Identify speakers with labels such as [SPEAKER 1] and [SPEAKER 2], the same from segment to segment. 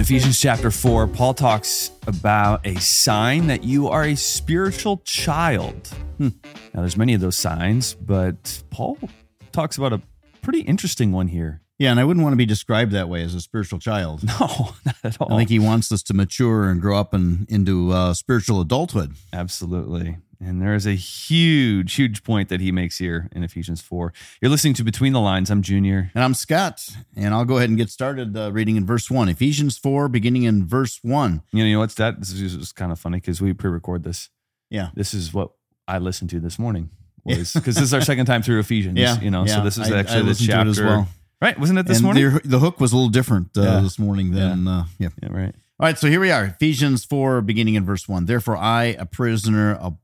[SPEAKER 1] Ephesians chapter 4, Paul talks about a sign that you are a spiritual child. Hmm. Now, there's many of those signs, but Paul talks about a pretty interesting one here.
[SPEAKER 2] Yeah, and I wouldn't want to be described that way as a spiritual child.
[SPEAKER 1] No, not at all.
[SPEAKER 2] I think he wants us to mature and grow up and into uh, spiritual adulthood.
[SPEAKER 1] Absolutely. And there is a huge, huge point that he makes here in Ephesians 4. You're listening to Between the Lines. I'm Junior.
[SPEAKER 2] And I'm Scott. And I'll go ahead and get started uh, reading in verse 1. Ephesians 4, beginning in verse 1.
[SPEAKER 1] You know, you know what's that? This is just kind of funny because we pre record this.
[SPEAKER 2] Yeah.
[SPEAKER 1] This is what I listened to this morning. Was because this is our second time through Ephesians.
[SPEAKER 2] Yeah.
[SPEAKER 1] You know,
[SPEAKER 2] yeah.
[SPEAKER 1] so this is actually
[SPEAKER 2] I
[SPEAKER 1] the
[SPEAKER 2] to it
[SPEAKER 1] chapter.
[SPEAKER 2] as well.
[SPEAKER 1] Right? Wasn't it this
[SPEAKER 2] and
[SPEAKER 1] morning?
[SPEAKER 2] The, the hook was a little different uh,
[SPEAKER 1] Yeah.
[SPEAKER 2] this morning than, uh, yeah.
[SPEAKER 1] yeah, right.
[SPEAKER 2] All right, so here we are, Ephesians 4, beginning in verse 1. Therefore, I, a prisoner of,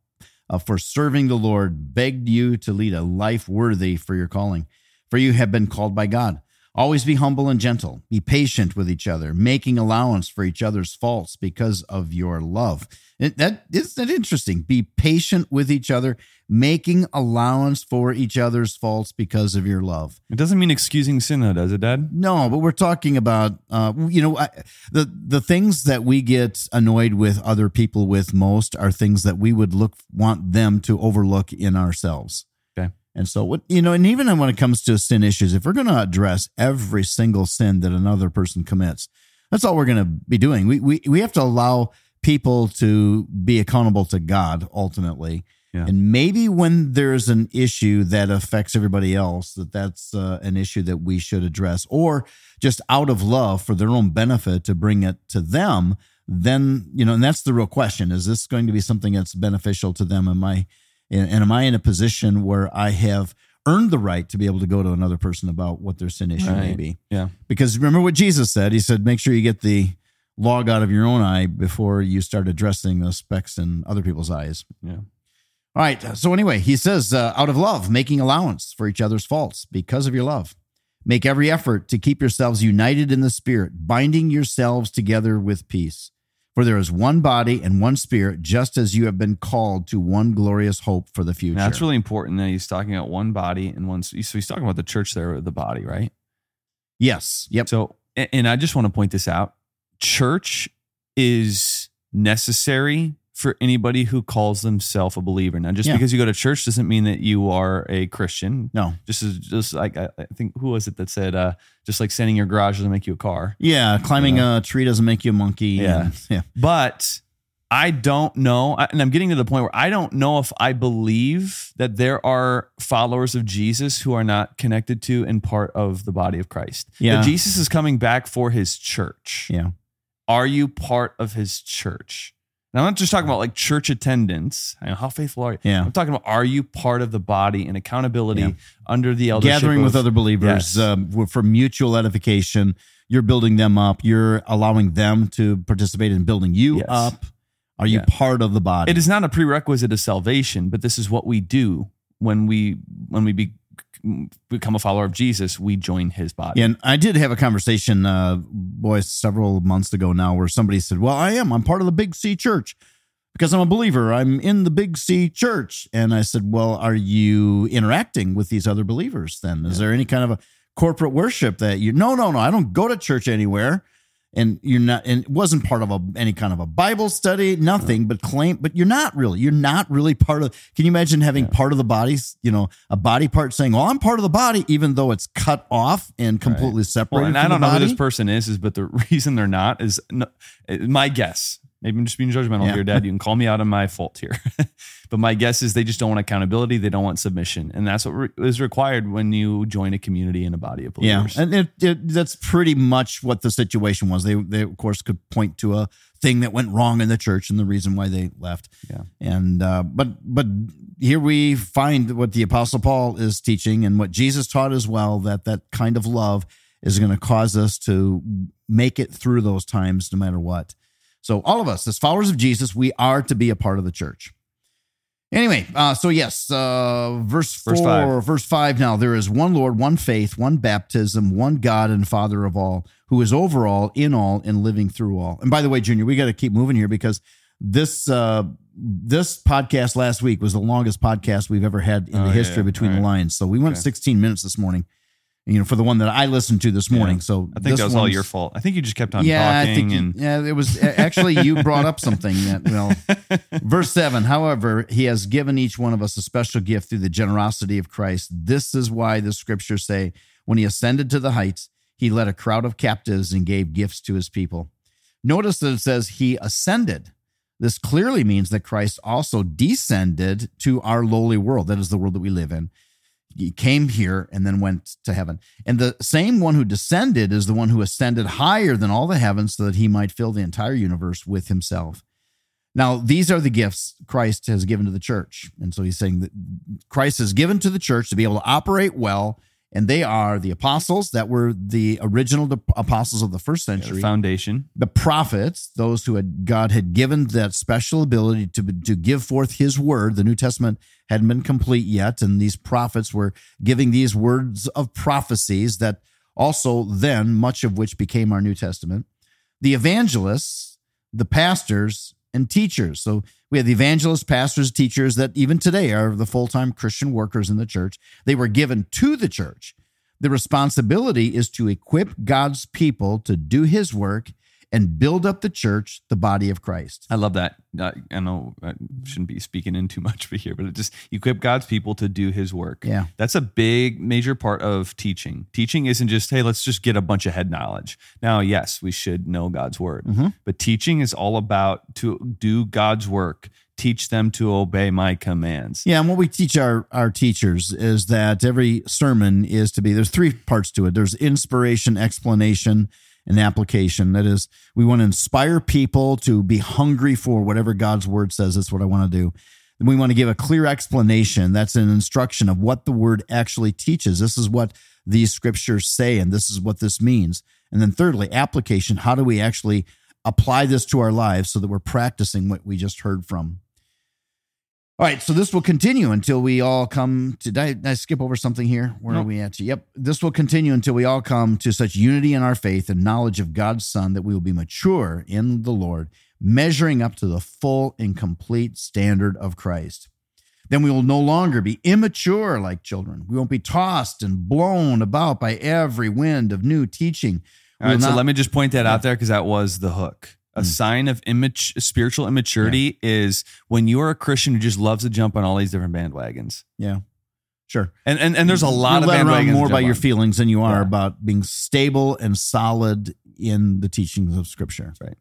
[SPEAKER 2] of for serving the Lord, begged you to lead a life worthy for your calling. For you have been called by God. Always be humble and gentle. Be patient with each other, making allowance for each other's faults because of your love. It, that isn't that interesting. Be patient with each other, making allowance for each other's faults because of your love.
[SPEAKER 1] It doesn't mean excusing sin, though, does it, Dad?
[SPEAKER 2] No, but we're talking about uh, you know I, the the things that we get annoyed with other people with most are things that we would look want them to overlook in ourselves. And so what you know, and even when it comes to sin issues, if we're going to address every single sin that another person commits, that's all we're going to be doing. We we we have to allow people to be accountable to God ultimately.
[SPEAKER 1] Yeah.
[SPEAKER 2] And maybe when there's an issue that affects everybody else, that that's uh, an issue that we should address, or just out of love for their own benefit to bring it to them, then you know, and that's the real question: Is this going to be something that's beneficial to them? Am I, and am I in a position where I have earned the right to be able to go to another person about what their sin issue may be?
[SPEAKER 1] Yeah.
[SPEAKER 2] Because remember what Jesus said? He said, "Make sure you get the log out of your own eye before you start addressing the specks in other people's eyes."
[SPEAKER 1] Yeah.
[SPEAKER 2] All right. So anyway, he says, uh, out of love, making allowance for each other's faults because of your love. Make every effort to keep yourselves united in the Spirit, binding yourselves together with peace. For there is one body and one Spirit, just as you have been called to one glorious hope for the future.
[SPEAKER 1] Now, that's really important that he's talking about one body and one. So he's talking about the church there, the body, right?
[SPEAKER 2] yes. Yep.
[SPEAKER 1] So, and and I just want to point this out church is necessary for anybody who calls themselves a believer. Now, just
[SPEAKER 2] Yeah.
[SPEAKER 1] because you go to church doesn't mean that you are a Christian.
[SPEAKER 2] No.
[SPEAKER 1] Just as, just like I, I think who was it that said, uh, just like sanding your garage doesn't make you a car.
[SPEAKER 2] Yeah. Climbing a tree doesn't make you a monkey.
[SPEAKER 1] Yeah.
[SPEAKER 2] and- yeah.
[SPEAKER 1] But I don't know, and I'm getting to the point where I don't know if I believe that there are followers of Jesus who are not connected to and part of the body of Christ.
[SPEAKER 2] Yeah.
[SPEAKER 1] That Jesus is coming back for his church.
[SPEAKER 2] Yeah.
[SPEAKER 1] Are you part of his church? Now, I'm not just talking about like church attendance. I know how faithful are you?
[SPEAKER 2] Yeah.
[SPEAKER 1] I'm talking about are you part of the body and accountability
[SPEAKER 2] Yeah.
[SPEAKER 1] under the eldership
[SPEAKER 2] gathering with
[SPEAKER 1] of-
[SPEAKER 2] other
[SPEAKER 1] Yes.
[SPEAKER 2] believers um, for mutual edification. You're building them up. You're allowing them to participate in building you
[SPEAKER 1] Yes.
[SPEAKER 2] up. Are you
[SPEAKER 1] Yeah.
[SPEAKER 2] part of the body?
[SPEAKER 1] It is not a prerequisite of salvation, but this is what we do when we when we be, become a follower of Jesus. We join His body.
[SPEAKER 2] And I did have a conversation, uh, boy, several months ago now, where somebody said, "Well, I am. I'm part of the Big C Church because I'm a believer. I'm in the Big C Church." And I said, "Well, are you interacting with these other believers? Then is there any kind of a corporate worship that you? No, no, no. I don't go to church anywhere." And you're not, and it wasn't part of a any kind of a Bible study, nothing. But claim, but you're not really, you're not really part of. Can you imagine having part of the body, you know, a body part saying, oh I'm part of the body," even though it's cut off and completely separated.
[SPEAKER 1] Well, and I don't know who this person is, is but the reason they're not is no, eh, my guess. Maybe I'm just being judgmental
[SPEAKER 2] Yeah.
[SPEAKER 1] here, Dad. You can call me out on my fault here, but my guess is they just don't want accountability. They don't want submission, and that's what re- is required when you join a community and a body of believers.
[SPEAKER 2] Yeah, and it, it, that's pretty much what the situation was. They, they of course could point to a thing that went wrong in the church and the reason why they left.
[SPEAKER 1] Yeah.
[SPEAKER 2] and uh, but but here we find what the apostle Paul is teaching and what Jesus taught as well that that kind of love is going to cause us to make it through those times no matter what. So all of us as followers of Jesus, we are to be a part of the church. Anyway, uh, so yes, uh, verse four,
[SPEAKER 1] Verse five.
[SPEAKER 2] verse five. Now there is one Lord, one faith, one baptism, one God and Father of all, who is over all, in all, and living through all. And by the way, Junior, we got to keep moving here because this uh, this podcast last week was the longest podcast we've ever had in
[SPEAKER 1] Oh,
[SPEAKER 2] the history
[SPEAKER 1] yeah.
[SPEAKER 2] between
[SPEAKER 1] All
[SPEAKER 2] the lines. So we went
[SPEAKER 1] Okay.
[SPEAKER 2] 16 minutes this morning. You know, for the one that I listened to this morning.
[SPEAKER 1] Yeah.
[SPEAKER 2] So
[SPEAKER 1] I think that was all your fault. I think you just kept on
[SPEAKER 2] yeah,
[SPEAKER 1] talking
[SPEAKER 2] I think
[SPEAKER 1] and
[SPEAKER 2] yeah, it was actually you brought up something that well, verse seven. However, he has given each one of us a special gift through the generosity of Christ. This is why the scriptures say, when he ascended to the heights, he led a crowd of captives and gave gifts to his people. Notice that it says he ascended. This clearly means that Christ also descended to our lowly world. That is the world that we live in. He came here and then went to heaven. And the same one who descended is the one who ascended higher than all the heavens so that he might fill the entire universe with himself. Now, these are the gifts Christ has given to the church. And so he's saying that Christ has given to the church to be able to operate well. And they are the apostles that were the original apostles of the first
[SPEAKER 1] the
[SPEAKER 2] century
[SPEAKER 1] foundation.
[SPEAKER 2] the prophets, those who had God had given that special ability to to give forth His word. The New Testament hadn't been complete yet, and these prophets were giving these words of prophecies that also then much of which became our New Testament. The evangelists, the pastors, and teachers. So we have the evangelists, pastors, teachers that even today are the full time Christian workers in the church. They were given to the church. The responsibility is to equip God's people to do his work and build up the church, the body of Christ.
[SPEAKER 1] I love that. Uh, I know I shouldn't be speaking in too much but here, but it just equip God's people to do His work.
[SPEAKER 2] Yeah.
[SPEAKER 1] that's a big major part of teaching. Teaching isn't just hey, let's just get a bunch of head knowledge. Now, yes, we should know God's word,
[SPEAKER 2] Mhm.
[SPEAKER 1] but teaching is all about to do God's work. Teach them to obey my commands.
[SPEAKER 2] Yeah, and what we teach our our teachers is that every sermon is to be there's three parts to it. There's inspiration, explanation, and application. That is, we want to inspire people to be hungry for whatever God's word says. That's what I want to do. Then we want to give a clear explanation. That's an instruction of what the word actually teaches. This is what these scriptures say, and this is what this means. And then thirdly, application. How do we actually apply this to our lives so that we're practicing what we just heard from? All right, so this will continue until we all come to. Did I, I skip over something here? Where are we at? Yep, this will continue until we all come to such unity in our faith and knowledge of God's Son that we will be mature in the Lord, measuring up to the full and complete standard of Christ. Then we will no longer be immature like children. We won't be tossed and blown about by every wind of new teaching.
[SPEAKER 1] All right,
[SPEAKER 2] will
[SPEAKER 1] so let me just point that out there because that was the hook. A
[SPEAKER 2] Mm.
[SPEAKER 1] sign of image, spiritual immaturity is when you are a Christian who just loves to jump on all these different bandwagons.
[SPEAKER 2] yeah, sure.
[SPEAKER 1] And and, and there's a lot
[SPEAKER 2] You're
[SPEAKER 1] of bandwagons.
[SPEAKER 2] more by your feelings than you are
[SPEAKER 1] Yeah.
[SPEAKER 2] about being stable and solid in the teachings of Scripture.
[SPEAKER 1] That's right.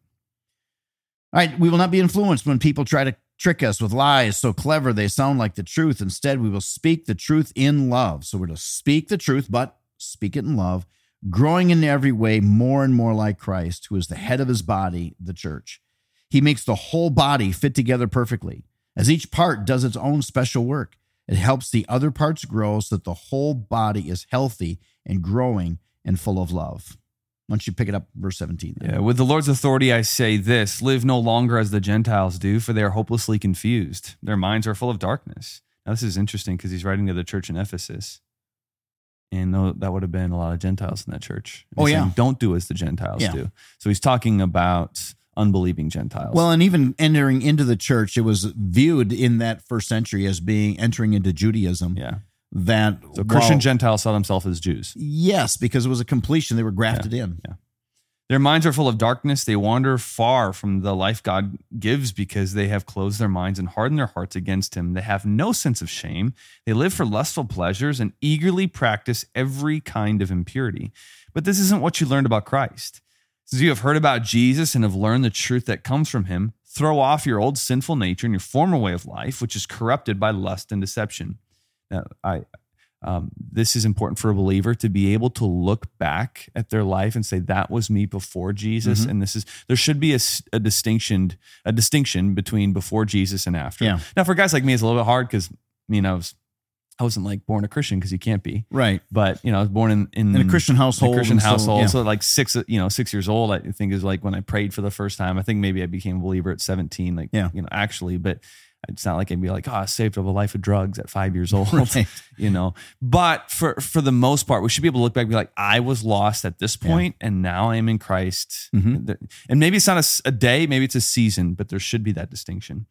[SPEAKER 2] All right, we will not be influenced when people try to trick us with lies so clever they sound like the truth. Instead, we will speak the truth in love. So we're to speak the truth, but speak it in love, growing in every way more and more like Christ, who is the head of his body, the church. He makes the whole body fit together perfectly. As each part does its own special work, it helps the other parts grow so that the whole body is healthy and growing and full of love. Once you pick it up, verse 17? then?
[SPEAKER 1] Yeah, with the Lord's authority, I say this live no longer as the Gentiles do, for they are hopelessly confused. Their minds are full of darkness. Now, this is interesting because he's writing to the church in Ephesus. And that would have been a lot of Gentiles in that church. And
[SPEAKER 2] Oh, yeah.
[SPEAKER 1] saying, Don't do as the Gentiles
[SPEAKER 2] Yeah.
[SPEAKER 1] do. So he's talking about unbelieving Gentiles.
[SPEAKER 2] Well, and even entering into the church, it was viewed in that first century as being entering into Judaism.
[SPEAKER 1] yeah.
[SPEAKER 2] That
[SPEAKER 1] So Christian Gentiles saw themselves as Jews.
[SPEAKER 2] yes, because it was a completion; they were grafted in.
[SPEAKER 1] Their minds are full of darkness. They wander far from the life God gives because they have closed their minds and hardened their hearts against Him. They have no sense of shame. They live for lustful pleasures and eagerly practice every kind of impurity. But this isn't what you learned about Christ. Since you have heard about Jesus and have learned the truth that comes from Him, throw off your old sinful nature and your former way of life, which is corrupted by lust and deception. Now, I, um, this is important for a believer to be able to look back at their life and say that was me before Jesus,
[SPEAKER 2] Mhm.
[SPEAKER 1] and this is there should be a, a distinction a distinction between before Jesus and after.
[SPEAKER 2] Yeah.
[SPEAKER 1] Now, for guys like me, it's a little bit hard because you know I, was, I wasn't like born a Christian because you can't be,
[SPEAKER 2] Right.
[SPEAKER 1] but you know I was born in in,
[SPEAKER 2] In a Christian household.
[SPEAKER 1] a Christian
[SPEAKER 2] so-
[SPEAKER 1] household.
[SPEAKER 2] yeah.
[SPEAKER 1] So like six, you know, six years old, I think is like when I prayed for the first time. I think maybe I became a believer at 17, like,
[SPEAKER 2] Yeah.
[SPEAKER 1] you know, actually, but it's not like I'd be like, oh, I saved of a life of drugs at five years old,
[SPEAKER 2] Right.
[SPEAKER 1] you know, but for, for the most part, we should be able to look back and be like, I was lost at this point and now I am in Christ.
[SPEAKER 2] Mhm.
[SPEAKER 1] And maybe it's not a day, maybe it's a season, but there should be that distinction.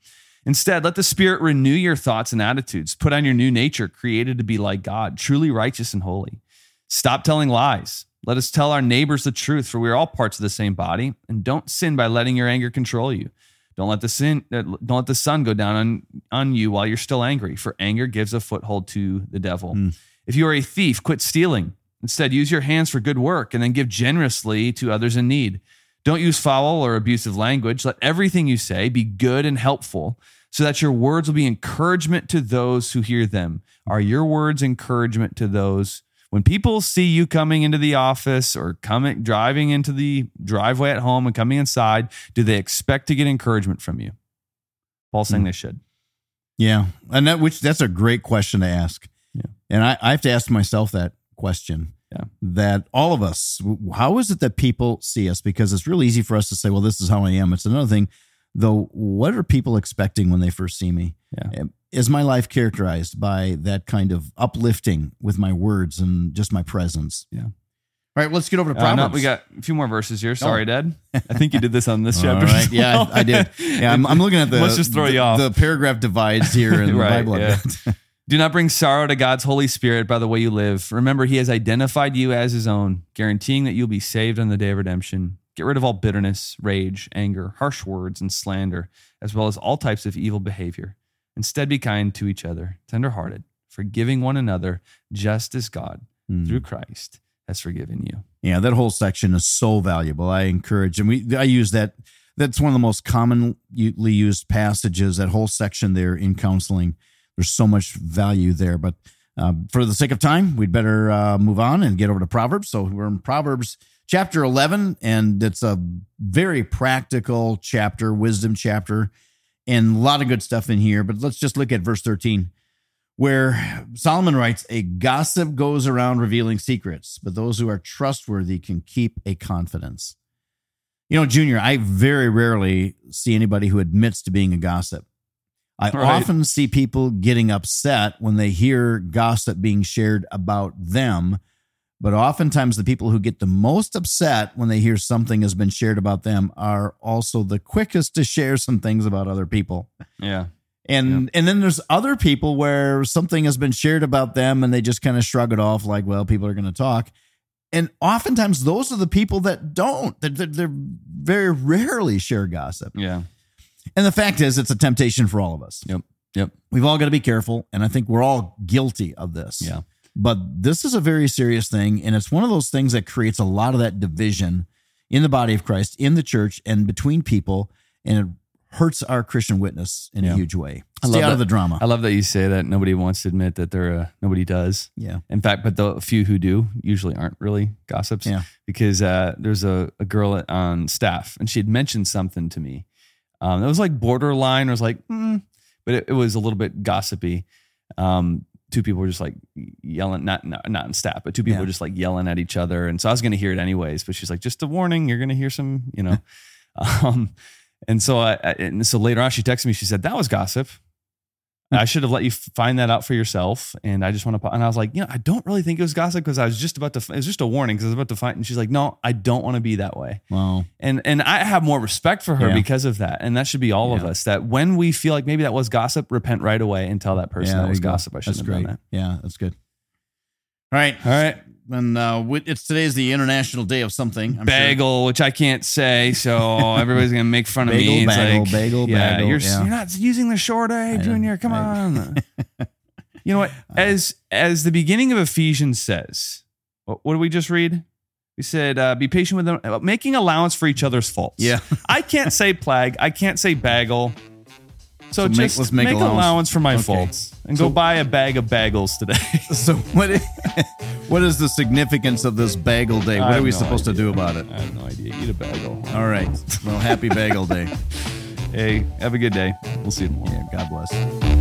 [SPEAKER 1] Instead, let the Spirit renew your thoughts and attitudes. Put on your new nature, created to be like God, truly righteous and holy. Stop telling lies. Let us tell our neighbors the truth, for we are all parts of the same body. And don't sin by letting your anger control you. Don't let the sin uh, don't let the sun go down on, on you while you're still angry, for anger gives a foothold to the devil.
[SPEAKER 2] Mm.
[SPEAKER 1] If you are a thief, quit stealing. Instead, use your hands for good work and then give generously to others in need. Don't use foul or abusive language. Let everything you say be good and helpful, so that your words will be encouragement to those who hear them. Are your words encouragement to those? When people see you coming into the office or coming driving into the driveway at home and coming inside, do they expect to get encouragement from you? Paul's saying
[SPEAKER 2] Hmm.
[SPEAKER 1] they should.
[SPEAKER 2] Yeah, and that which that's a great question to ask.
[SPEAKER 1] Yeah.
[SPEAKER 2] And I, I have to ask myself that question.
[SPEAKER 1] Yeah.
[SPEAKER 2] That all of us, how is it that people see us? Because it's really easy for us to say, "Well, this is how I am." It's another thing, though. What are people expecting when they first see me?
[SPEAKER 1] Yeah.
[SPEAKER 2] Is my life characterized by that kind of uplifting with my words and just my presence?
[SPEAKER 1] Yeah.
[SPEAKER 2] All right, let's get over to
[SPEAKER 1] Uh,
[SPEAKER 2] Proverbs.
[SPEAKER 1] no, we got a few more verses here. Sorry, Dad. I think you did this on this chapter.
[SPEAKER 2] right. Yeah,
[SPEAKER 1] well.
[SPEAKER 2] I, I did. Yeah, I'm, I'm looking at the.
[SPEAKER 1] Must just throw you
[SPEAKER 2] the,
[SPEAKER 1] off.
[SPEAKER 2] The paragraph divides here in the Bible.
[SPEAKER 1] yeah. Do not bring sorrow to God's Holy Spirit by the way you live. Remember, He has identified you as His own, guaranteeing that you'll be saved on the day of redemption. Get rid of all bitterness, rage, anger, harsh words, and slander, as well as all types of evil behavior. Instead, be kind to each other, tenderhearted, forgiving one another, just as God,
[SPEAKER 2] Hmm.
[SPEAKER 1] through Christ, has forgiven you.
[SPEAKER 2] Yeah, that whole section is so valuable. I encourage, and we I use that. That's one of the most commonly used passages. That whole section there in counseling. There's so much value there. But uh, for the sake of time, we'd better uh, move on and get over to Proverbs. So we're in Proverbs chapter 11, and it's a very practical chapter, wisdom chapter, and a lot of good stuff in here. But let's just look at verse 13 where Solomon writes, A gossip goes around revealing secrets, but those who are trustworthy can keep a confidence. You know, Junior, I very rarely see anybody who admits to being a gossip. I
[SPEAKER 1] Right.
[SPEAKER 2] often see people getting upset when they hear gossip being shared about them, but oftentimes the people who get the most upset when they hear something has been shared about them are also the quickest to share some things about other people.
[SPEAKER 1] Yeah.
[SPEAKER 2] And and then there's other people where something has been shared about them and they just kind of shrug it off like, well, people are going to talk. And oftentimes those are the people that don't. They're, they're, they're very rarely share gossip.
[SPEAKER 1] Yeah.
[SPEAKER 2] And the fact is, it's a temptation for all of us.
[SPEAKER 1] Yep. Yep.
[SPEAKER 2] We've all got to be careful. And I think we're all guilty of this.
[SPEAKER 1] Yeah.
[SPEAKER 2] But this is a very serious thing. And it's one of those things that creates a lot of that division in the body of Christ, in the church, and between people. And it hurts our Christian witness in
[SPEAKER 1] Yeah.
[SPEAKER 2] a huge way.
[SPEAKER 1] I
[SPEAKER 2] Stay
[SPEAKER 1] love
[SPEAKER 2] out of the drama.
[SPEAKER 1] I love that you say that nobody wants to admit that they're uh, nobody does.
[SPEAKER 2] yeah.
[SPEAKER 1] In fact, but the few who do usually aren't really gossips.
[SPEAKER 2] Yeah.
[SPEAKER 1] Because uh, there's a, a girl on staff and she had mentioned something to me. Um, it was like borderline. I was like, mm, but it, it was a little bit gossipy. Um, two people were just like yelling, not not not in staff, but two people
[SPEAKER 2] Yeah.
[SPEAKER 1] were just like yelling at each other. And so I was going to hear it anyways. But she's like, just a warning, you're going to hear some, you know. um, and so I, I and so later on, she texted me. She said that was gossip. I should have let you find that out for yourself. And I just want to, and I was like, you know, I don't really think it was gossip because I was just about to, it was just a warning because I was about to find. And she's like, no, I don't want to be that way.
[SPEAKER 2] Wow.
[SPEAKER 1] And and I have more respect for her
[SPEAKER 2] Yeah.
[SPEAKER 1] because of that. And that should be all of us. That when we feel like maybe that was gossip, repent right away and tell that person
[SPEAKER 2] Yeah,
[SPEAKER 1] that was
[SPEAKER 2] you go.
[SPEAKER 1] gossip. I shouldn't
[SPEAKER 2] That's
[SPEAKER 1] have
[SPEAKER 2] great.
[SPEAKER 1] done
[SPEAKER 2] Yeah, that's good. All right.
[SPEAKER 1] that. All right.
[SPEAKER 2] And uh, wi- it's today's the International Day of something. I'm
[SPEAKER 1] bagel, which I can't say, so everybody's gonna make fun of
[SPEAKER 2] Bagel,
[SPEAKER 1] me. It's
[SPEAKER 2] bagel,
[SPEAKER 1] like,
[SPEAKER 2] bagel,
[SPEAKER 1] yeah,
[SPEAKER 2] bagel,
[SPEAKER 1] You're,
[SPEAKER 2] yeah.
[SPEAKER 1] you're not using the short A,
[SPEAKER 2] know.
[SPEAKER 1] Junior. Come
[SPEAKER 2] I-
[SPEAKER 1] on. you know what? As as the beginning of Ephesians says, what, what did we just read? We said, uh, "Be patient with them, uh, making allowance for each other's faults."
[SPEAKER 2] Yeah.
[SPEAKER 1] I can't say plague. I can't say bagel. So,
[SPEAKER 2] So make-
[SPEAKER 1] just
[SPEAKER 2] let's make
[SPEAKER 1] make,
[SPEAKER 2] allowance.
[SPEAKER 1] allowance. for my
[SPEAKER 2] Okay.
[SPEAKER 1] faults and
[SPEAKER 2] So-
[SPEAKER 1] go buy a bag of bagels today.
[SPEAKER 2] So what? Is, what is the significance of this Bagel Day? What are we
[SPEAKER 1] no
[SPEAKER 2] supposed to do about it?
[SPEAKER 1] I have no idea. Eat a bagel.
[SPEAKER 2] All right. Well, happy Bagel Day.
[SPEAKER 1] Hey, have a good day. We'll see you tomorrow.
[SPEAKER 2] Yeah. God bless.